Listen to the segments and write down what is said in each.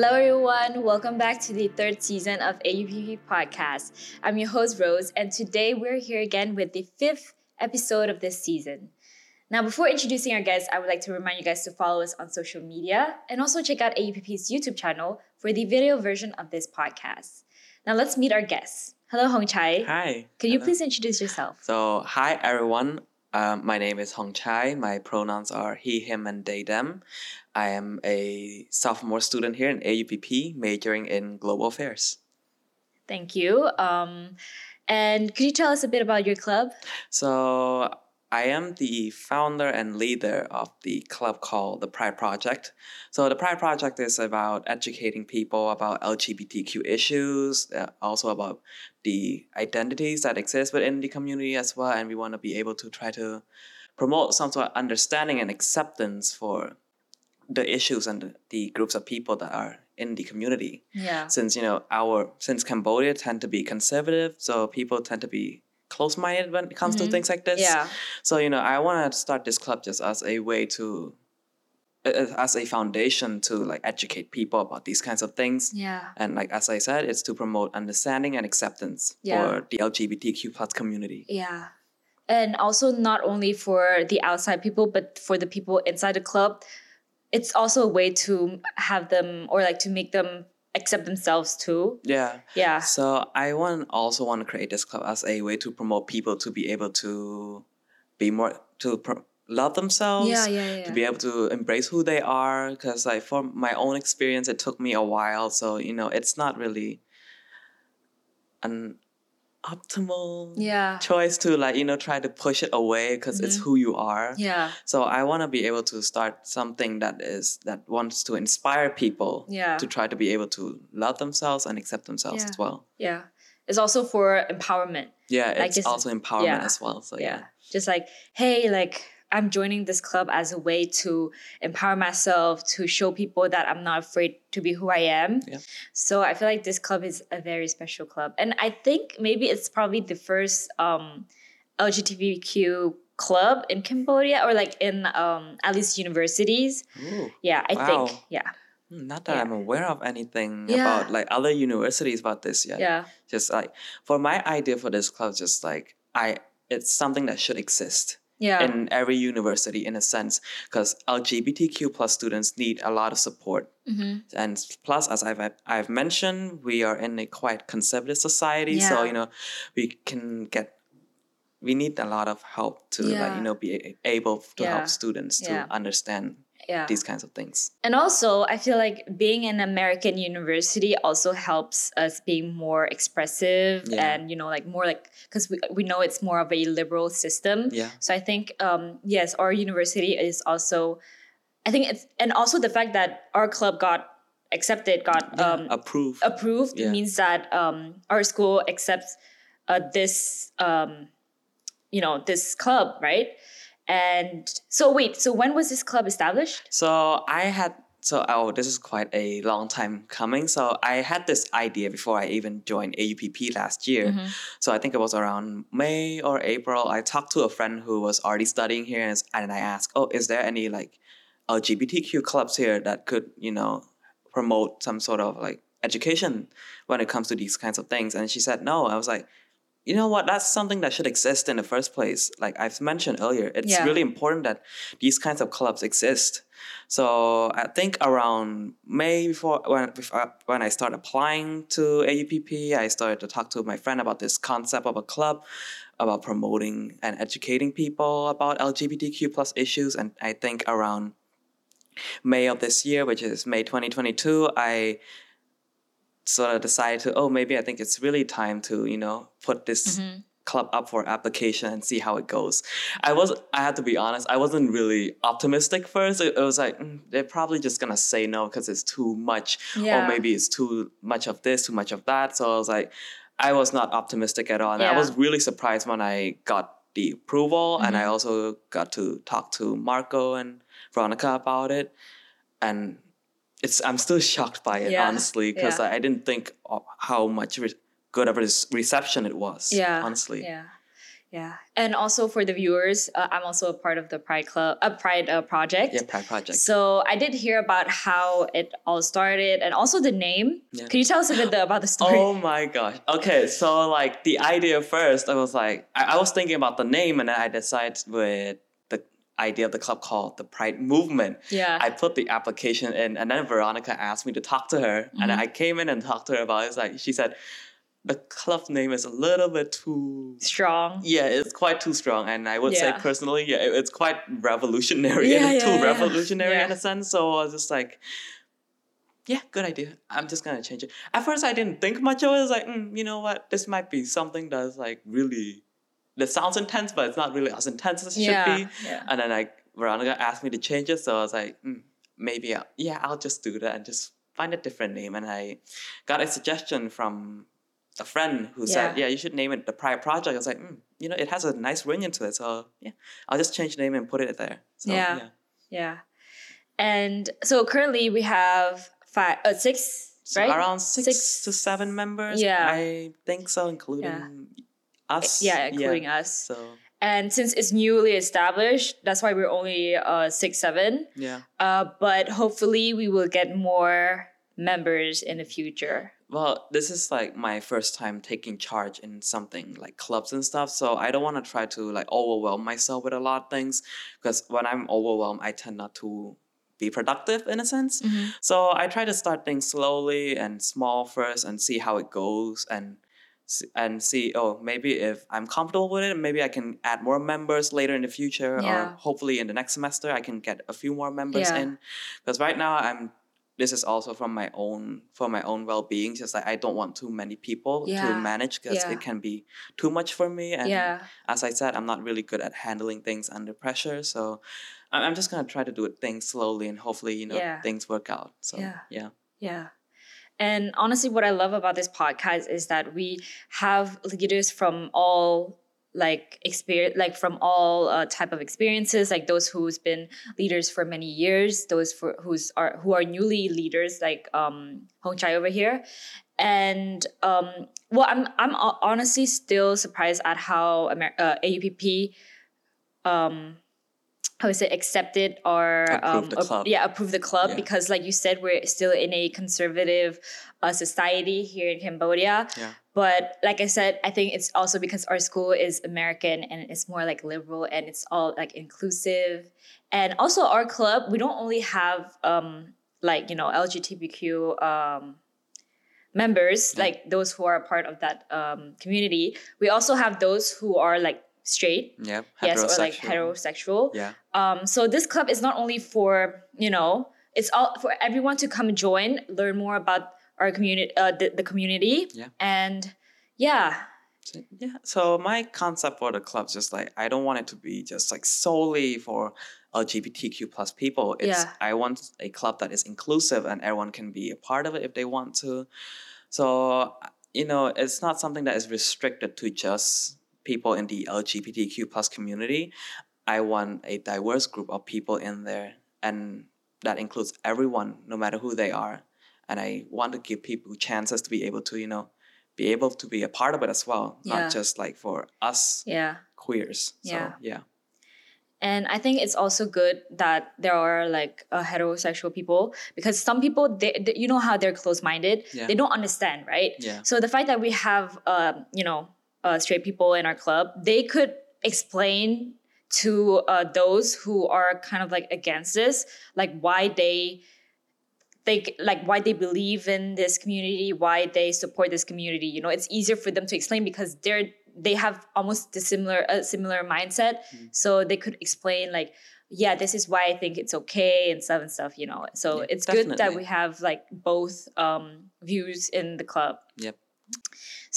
Hello, everyone. Welcome back to the third season of AUPP Podcast. I'm your host, Rose, and today we're here again with the fifth episode of this season. Now, before introducing our guests, I would like to remind you guys to follow us on social media and also check out AUPP's YouTube channel for the video version of this podcast. Now, let's meet our guests. Hello, Hong Chai. Hi. Could you Hello. please introduce yourself? So, hi everyone. Um, my name is Hong Chai. My pronouns are he, him, and they, them. I am a sophomore student here in AUPP, majoring in global affairs. Thank you. Um, and could you tell us a bit about your club? So, I am the founder and leader of the club called the Pride Project. So, the Pride Project is about educating people about LGBTQ issues, uh, also about the identities that exist within the community as well. And we want to be able to try to promote some sort of understanding and acceptance for the issues and the, the groups of people that are in the community Yeah. since you know our since Cambodia tend to be conservative, so people tend to be close-minded when it comes Mhm. to things like this. Yeah. So you know, I want to start this club just as a way to, as a foundation to like educate people about these kinds of things. Yeah. And like as I said, it's to promote understanding and acceptance Yeah. for the LGBTQ plus community. Yeah. And also not only for the outside people, but for the people inside the club, it's also a way to have them or like to make them accept themselves too. Yeah. Yeah. So I want also want to create this club as a way to promote people to be able to be more to pro- love themselves. Yeah, yeah, yeah. To be able to embrace who they are, because like for my own experience, it took me a while. So you know, it's not really an optimal Yeah. choice to like you know try to push it away because it's Mhm. who you are. Yeah. So I want to be able to start something that is that wants to inspire people Yeah. to try to be able to love themselves and accept themselves Yeah. as well. Yeah. It's also for empowerment. Yeah, Like it's also empowerment yeah, as well. So yeah. yeah. Just like, hey, like I'm joining this club as a way to empower myself, to show people that I'm not afraid to be who I am. Yeah. So I feel like this club is a very special club. And I think maybe it's probably the first um, LGBTQ club in Cambodia or like in um, at least universities. Ooh. Yeah, I Wow. think. Yeah. Hmm, Not that Yeah. I'm aware of anything Yeah. about like other universities about this yet. Yeah. Just like for my idea for this club, just like I, it's something that should exist Yeah. in every university in a sense, because LGBTQ plus students need a lot of support. hmm And plus, as I've I've mentioned, we are in a quite conservative society, so you know, we can get. We need a lot of help to like you know be able to Yeah. help students to Yeah. understand Yeah. these kinds of things. And also, I feel like being an American university also helps us being more expressive Yeah. and, you know, like more like, because we, we know it's more of a liberal system. Yeah. So I think, um, yes, our university is also, I think it's, and also the fact that our club got accepted, got Yeah, um, approved. approved Yeah. means that um, our school accepts uh, this, um, you know, this club, right? And so wait, so when was this club established? So I had so oh this is quite a long time coming. So I had this idea before I even joined AUPP last year. Mhm. So I think it was around May or April. I talked to a friend who was already studying here, and, and I asked, "Oh, is there any like LGBTQ clubs here that could you know promote some sort of like education when it comes to these kinds of things?" And she said, "No." I was like. You know what? That's something that should exist in the first place. Like I've mentioned earlier, it's Yeah. really important that these kinds of clubs exist. So I think around May before when before, uh, when I started applying to AUPP, I started to talk to my friend about this concept of a club, about promoting and educating people about LGBTQ plus issues. And I think around May of this year, which is May 2022, I sort of decided to, oh, maybe I think it's really time to, you know, put this Mhm. club up for application and see how it goes. I was I had to be honest, I wasn't really optimistic first. It, it was like mm, they're probably just gonna say no because it's too much, Yeah. or maybe it's too much of this, too much of that. So I was like, I was not optimistic at all, and I was really surprised when I got the approval, and I Mhm. also got to talk to Marco and Veronica about it, and it's I'm still shocked by it Yeah. honestly because Yeah. I, I didn't think how much re- good of a reception it was. yeah honestly. yeah Yeah, and also for the viewers, uh, I'm also a part of the Pride Club, a uh, Pride uh, project. Yeah, Pride Project. So I did hear about how it all started, and also the name. Yeah. Can you tell us a bit about the story? Oh my gosh. Okay, so like the idea first, I was like, I, I was thinking about the name, and then I decided with idea of the club called the Pride Movement. yeah. I put the application in, and then Veronica asked me to talk to her, and Mhm. I came in and talked to her about it. It's like she said, the club name is a little bit too. Strong. Yeah, it's quite too strong, and I would say personally, yeah, it- it's quite revolutionary. Yeah, and yeah, too yeah. revolutionary in a sense. So I was just like, yeah, good idea. I'm just gonna change it. At first, I didn't think much of it. I was like, mm, you know what, this might be something that's like really. That sounds intense, but it's not really as intense as it yeah. should be. Yeah. And then like Veronica asked me to change it, so I was like, mm, maybe I'll, yeah, I'll just do that and just find a different name. And I got a suggestion from a friend who said, Yeah. yeah, you should name it the Pride Project. I was like, mm, you know, it has a nice ring into it, so yeah, I'll just change the name and put it there. So, Yeah. Yeah. And so currently we have five, uh, six, So right? around six, Six- to seven members. Yeah. I think so, including us. Yeah, including us. So And since it's newly established, that's why we're only uh, six, seven. yeah. Uh, but hopefully we will get more members in the future. Well, this is like my first time taking charge in something like clubs and stuff. So I don't want to try to like overwhelm myself with a lot of things because when I'm overwhelmed, I tend not to be productive in a sense. So I try to start things slowly and small first and see how it goes and and see oh maybe if I'm comfortable with it maybe I can add more members later in the future Yeah. or hopefully in the next semester I can get a few more members Yeah. in because right now I'm this is also from my own for my own well-being just like I don't want too many people Yeah. to manage because it can be too much for me and yeah. as I said, I'm not really good at handling things under pressure. So I'm just gonna try to do things slowly and hopefully, you know, things work out. So Yeah. yeah. Yeah. And honestly, what I love about this podcast is that we have leaders from all like experience like from all uh, type of experiences like those who's been leaders for many years those for who's are who are newly leaders like um hong chai over here. And um well i'm i'm honestly still surprised at how Amer- uh, aupp um how is it accepted or Approved the club. yeah approved the club Yeah. because like you said we're still in a conservative uh, society here in cambodia Yeah. but like i said i think it's also because our school is american and it's more like liberal and it's all like inclusive and also our club we don't only have um like you know lgbtq um members Yeah. like those who are a part of that um community we also have those who are like straight Yeah. yes or like heterosexual. Yeah. um, so this club is not only for you know it's all for everyone to come join, learn more about our community, uh, the, the community, Yeah. and yeah, yeah. So my concept for the club is just like I don't want it to be just like solely for LGBTQ plus people. It's Yeah. I want a club that is inclusive and everyone can be a part of it if they want to. So you know, it's not something that is restricted to just people in the LGBTQ plus community. I want a diverse group of people in there and that includes everyone, no matter who they are. And I want to give people chances to be able to, you know, be able to be a part of it as well, Yeah. not just like for us yeah. queers. So Yeah. yeah. And I think it's also good that there are like uh, heterosexual people because some people, they, they- you know how they're close minded, Yeah. they don't understand, right? Yeah. So the fact that we have, um, you know, uh, straight people in our club, they could explain to uh, those who are kind of like against this, like why they think, like why they believe in this community, why they support this community. You know, it's easier for them to explain because they're they have almost the similar a similar mindset, Mm. so they could explain like. Yeah, this is why I think it's okay and stuff and stuff, you know. So Yeah, it's good that we have like both um, views in the club. Yep.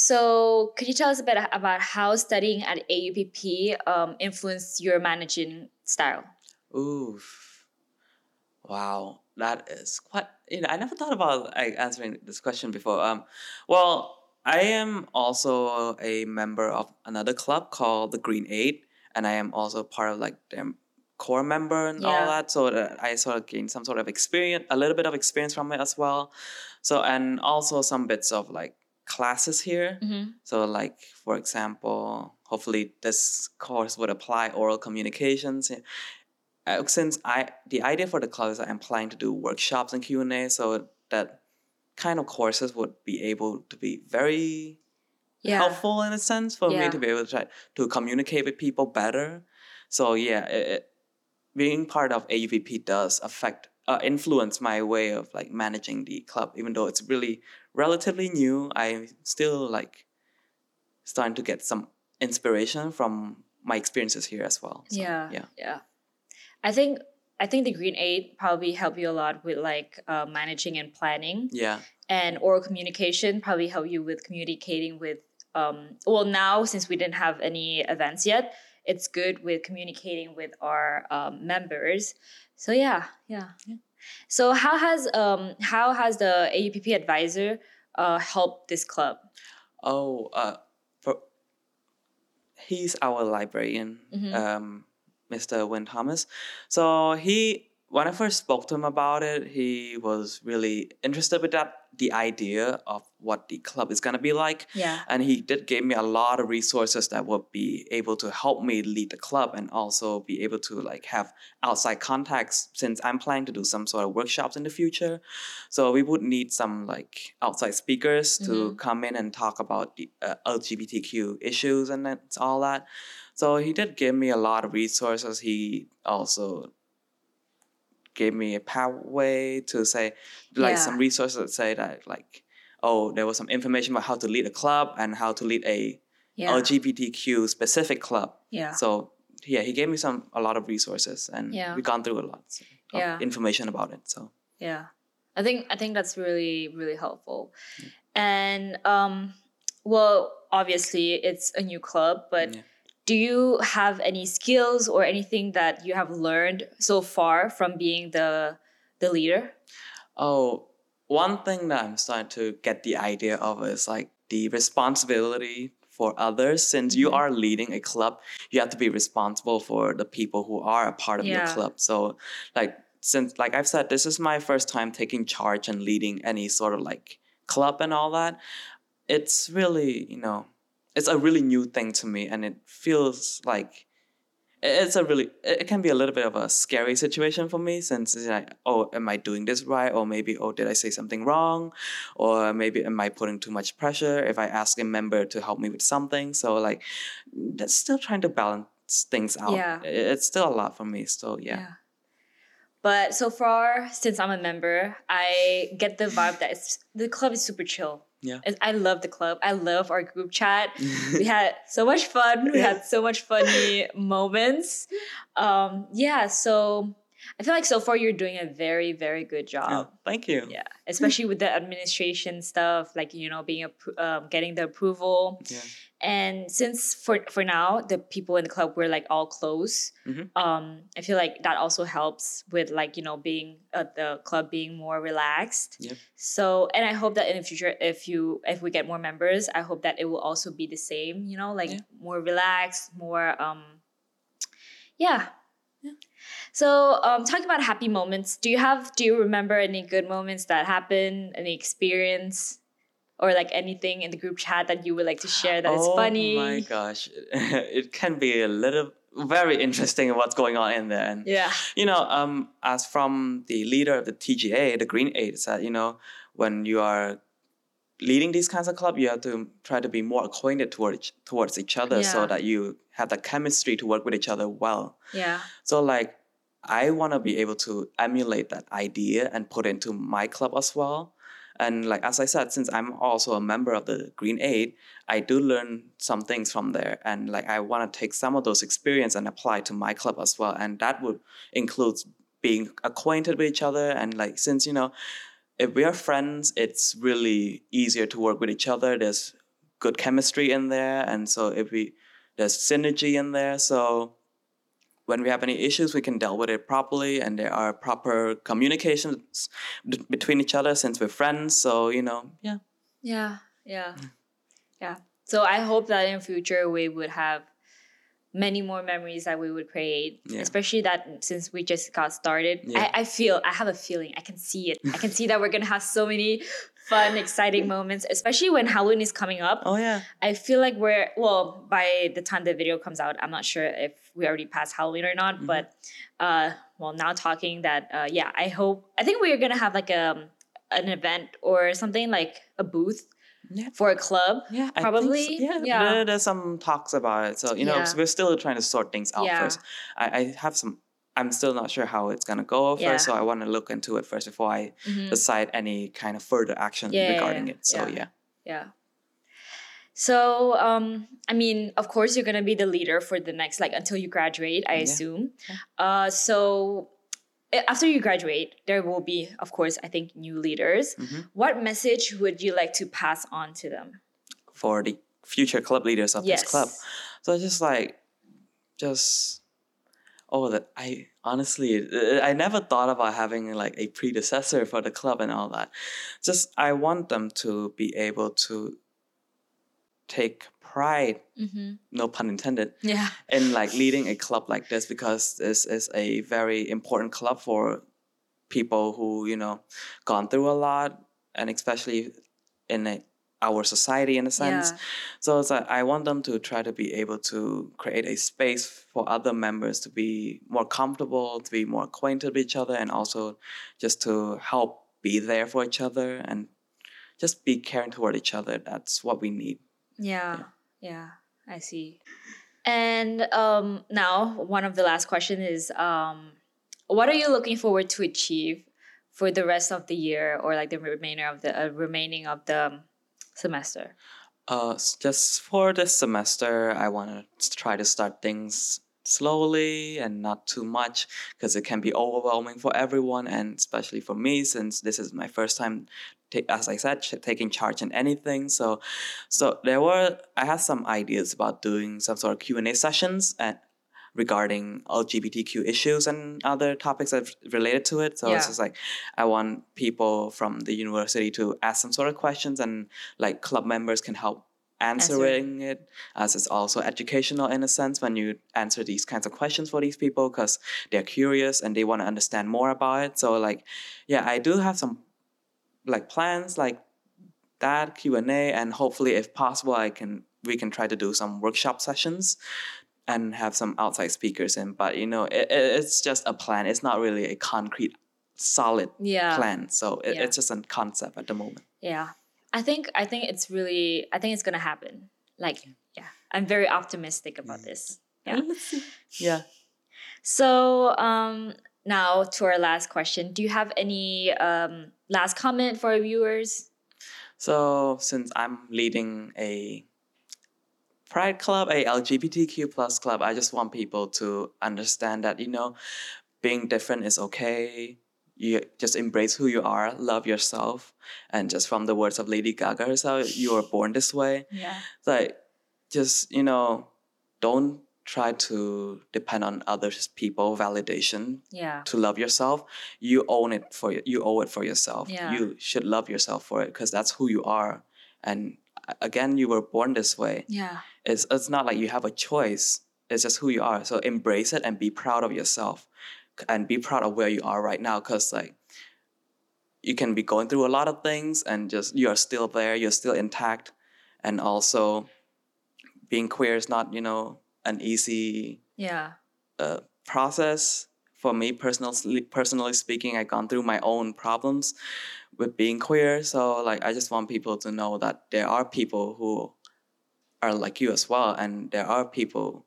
So, could you tell us a bit about how studying at AUPP um, influenced your managing style? Oof. Wow. That is quite you know, I never thought about like answering this question before. Um well, I am also a member of another club called the Green Aid, and I am also part of like their core member and Yeah. all that. So that I sort of gained some sort of experience, a little bit of experience from it as well. So and also some bits of like classes here. Mm-hmm. So like for example, hopefully this course would apply oral communications. Uh, since I the idea for the club is I'm planning to do workshops and Q and A, so that kind of courses would be able to be very Yeah. helpful in a sense for Yeah. me to be able to try to communicate with people better. So yeah, it, it- being part of AUPP does affect uh, influence my way of like managing the club. Even though it's really relatively new, I'm still like starting to get some inspiration from my experiences here as well. So, yeah yeah, yeah. I think i think the green aid probably help you a lot with like uh, managing and planning. Yeah, and oral communication probably help you with communicating with um well now since we didn't have any events yet it's good with communicating with our um, members. So yeah yeah so how has um how has the aupp advisor uh helped this club Oh, uh, for he's our librarian, Mhm. um, Mr. Win Thomas. So he, when I first spoke to him about it, he was really interested with that, the idea of what the club is gonna be like, yeah. And he did give me a lot of resources that would be able to help me lead the club and also be able to like have outside contacts since i'm planning to do some sort of workshops in the future. So we would need some like outside speakers to Mhm. come in and talk about the uh, lgbtq issues and all that. So he did give me a lot of resources. He also gave me a pathway to say like Yeah. some resources that say that like oh there was some information about how to lead a club and how to lead a yeah lgbtq specific club yeah so yeah he gave me some a lot of resources and Yeah. we gone through a lot of Yeah. information about it so Yeah. I think I think that's really really helpful. And um well, obviously it's a new club, but Yeah. Do you have any skills or anything that you have learned so far from being the the leader? Oh, one thing that I'm starting to get the idea of is like the responsibility for others. Since you Mhm. are leading a club, you have to be responsible for the people who are a part of your club. So, like, since like I've said, this is my first time taking charge and leading any sort of like club and all that. It's really, you know, it's a really new thing to me, and it feels like it's a really it can be a little bit of a scary situation for me since it's like oh am i doing this right? Or maybe oh did i say something wrong? Or maybe am i putting too much pressure if i ask a member to help me with something? So like that's still trying to balance things out. Yeah. It's still a lot for me so yeah, But so far, since I'm a member, I get the vibe that it's, the club is super chill. Yeah. I love the club. I love our group chat. we had so much fun. We had so much funny moments. Um, yeah, so I feel like so far you're doing a very, very good Yeah, job. thank you Yeah, especially with the administration stuff, like you know, being a, um, getting the approval. Yeah. And since for for now the people in the club were like all close, Mhm. um, I feel like that also helps with like you know being uh, the club being more relaxed. Yep. So and I hope that in the future, if you if we get more members, I hope that it will also be the same. You know, like Yeah. more relaxed, more um, yeah. So, um, talking about happy moments, do you have do you remember any good moments that happened, any experience, or like anything in the group chat that you would like to share that is oh funny? Oh my gosh it can be a little very interesting what's going on in there and Yeah. you know, um, as from the leader of the TGA, the Green Aid, said, you know, when you are leading these kinds of club, you have to try to be more acquainted towards towards each other, so that you have the chemistry to work with each other well. Yeah. So like, I want to be able to emulate that idea and put into my club as well. And like as I said, since I'm also a member of the Green Aid, I do learn some things from there, and like I want to take some of those experience and apply to my club as well, and that would include being acquainted with each other. And like since you know, if we are friends, it's really easier to work with each other. There's good chemistry in there, and so if we there's synergy in there, so when we have any issues, we can deal with it properly, and there are proper communications d- between each other since we're friends. So you know, yeah, Yeah. Yeah. Mm. Yeah. So I hope that in future we would have many more memories that we would create. Yeah. Especially that since we just got started. Yeah. I, I feel I have a feeling. I can see it. I can see that we're gonna have so many fun, exciting moments, especially when Halloween is coming up. Oh yeah. I feel like we're well by the time the video comes out, I'm not sure if we already passed Halloween or not. Mhm. But uh, well, now talking that, uh, yeah, I hope I think we're gonna have like a an event or something like a booth Yeah. for a club. Yeah, Probably, so. Yeah, yeah. There, there's some talks about it. So you know, Yeah. we're still trying to sort things out Yeah. first. I, I have some. I'm still not sure how it's gonna go first, so I want to look into it first before I Mhm. decide any kind of further action Yeah, yeah, regarding yeah. it. So Yeah. yeah. Yeah. So, um, I mean, of course, you're gonna be the leader for the next, like, until you graduate, I Yeah. assume. Uh, so, after you graduate, there will be, of course, I think, new leaders. Mhm. What message would you like to pass on to them? For the future club leaders of yes. this club. So just like, just oh, that I honestly uh, I never thought about having like a predecessor for the club and all that. Just I want them to be able to take pride, Mm-hmm. no pun intended, Yeah. in like leading a club like this because this is a very important club for people who you know gone through a lot and especially in a, our society in a sense. Yeah. So it's like I want them to try to be able to create a space for other members to be more comfortable, to be more acquainted with each other, and also just to help be there for each other and just be caring toward each other. That's what we need. Yeah. Yeah. I see. And um, now, one of the last question is um, what are you looking forward to achieve for the rest of the year or like the remainder of the uh, remaining of the um, semester? Uh, just for this semester, I want to try to start things slowly and not too much because it can be overwhelming for everyone and especially for me since this is my first time as i said ch- taking charge in anything so so there were i had some ideas about doing some sort of q&a sessions and regarding lgbtq issues and other topics that related to it. So it's just like i want people from the university to ask some sort of questions and like club members can help answering it. As it's also educational in a sense when you answer these kinds of questions for these people because they're curious and they want to understand more about it. So like yeah i do have some like plans like that q&a and hopefully if possible i can we can try to do some workshop sessions and have some outside speakers in but you know it, it, it's just a plan it's not really a concrete solid Yeah. plan so it, Yeah. it's just a concept at the moment Yeah. I think I think it's really I think it's gonna happen. Like yeah. I'm very optimistic about this. Yeah. yeah So um now to our last question. Do you have any um last comment for our viewers? So since I'm leading a pride club, a LGBTQ plus club, I just want people to understand that, you know, being different is okay. You just embrace who you are, love yourself. And just from the words of Lady Gaga herself, you were born this way. Yeah. Like just, you know, don't try to depend on other people validation Yeah. to love yourself you own it for you owe it for yourself Yeah. you should love yourself for it because that's who you are and again you were born this way. Yeah. it's, it's not like you have a choice. It's just who you are. So embrace it and be proud of yourself and be proud of where you are right now because like you can be going through a lot of things and just you're still there you're still intact. And also being queer is not you know an easy Yeah. uh, process for me personally personally speaking i've gone through my own problems with being queer so like i just want people to know that there are people who are like you as well and there are people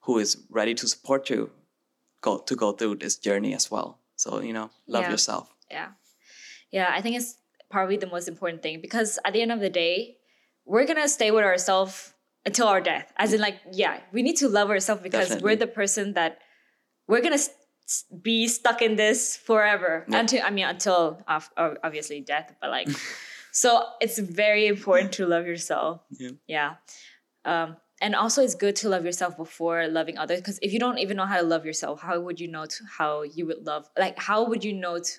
who is ready to support you go to go through this journey as well so you know love Yeah. yourself Yeah. Yeah, I think it's probably the most important thing because at the end of the day, we're gonna stay with ourselves until our death. As in, like, yeah, we need to love ourselves because we're the person that we're gonna be stuck in this forever. Yeah. Until I mean, until obviously death, but like, so it's very important to love yourself. Yeah. Yeah. Um, and also, it's good to love yourself before loving others. Because if you don't even know how to love yourself, how would you know how you would love? Like, how would you know to?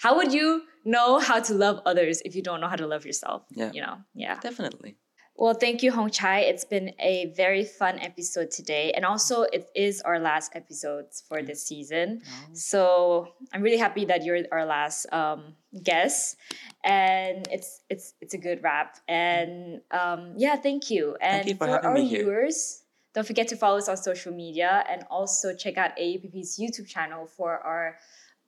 How would you know how to love others if you don't know how to love yourself? Yeah. You know. Yeah. definitely Well, thank you, Hong Chai. It's been a very fun episode today. And also, it is our last episode for this season. Oh. So I'm really happy that you're our last um, guest. And it's it's it's a good wrap. And um, yeah, thank you. And thank you for, for our viewers, don't forget to follow us on social media and also check out AUPP's YouTube channel for our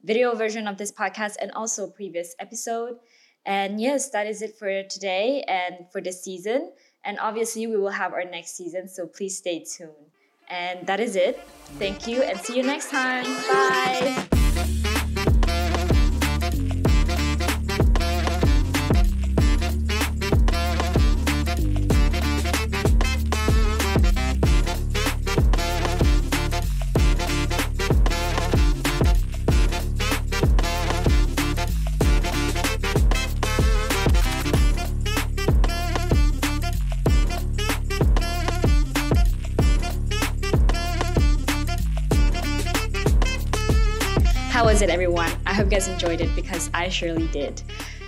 video version of this podcast and also previous episode. And yes, that is it for today and for this season. And obviously, we will have our next season, so please stay tuned. And that is it. Thank you and see you next time. Bye. Hope you guys enjoyed it because I surely did.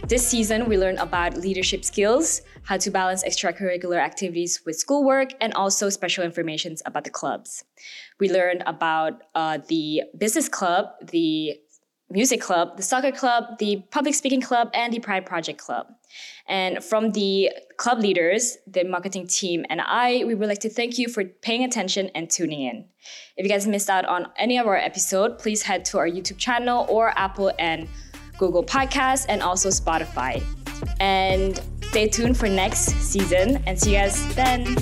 This season, we learned about leadership skills, how to balance extracurricular activities with schoolwork, and also special informations about the clubs. We learned about uh, the business club, the music club, the soccer club, the public speaking club, and the Pride Project Club. And from the club leaders, the marketing team, and I, we would like to thank you for paying attention and tuning in. If you guys missed out on any of our episode, please head to our YouTube channel or Apple and Google Podcasts and also Spotify. And stay tuned for next season and see you guys then.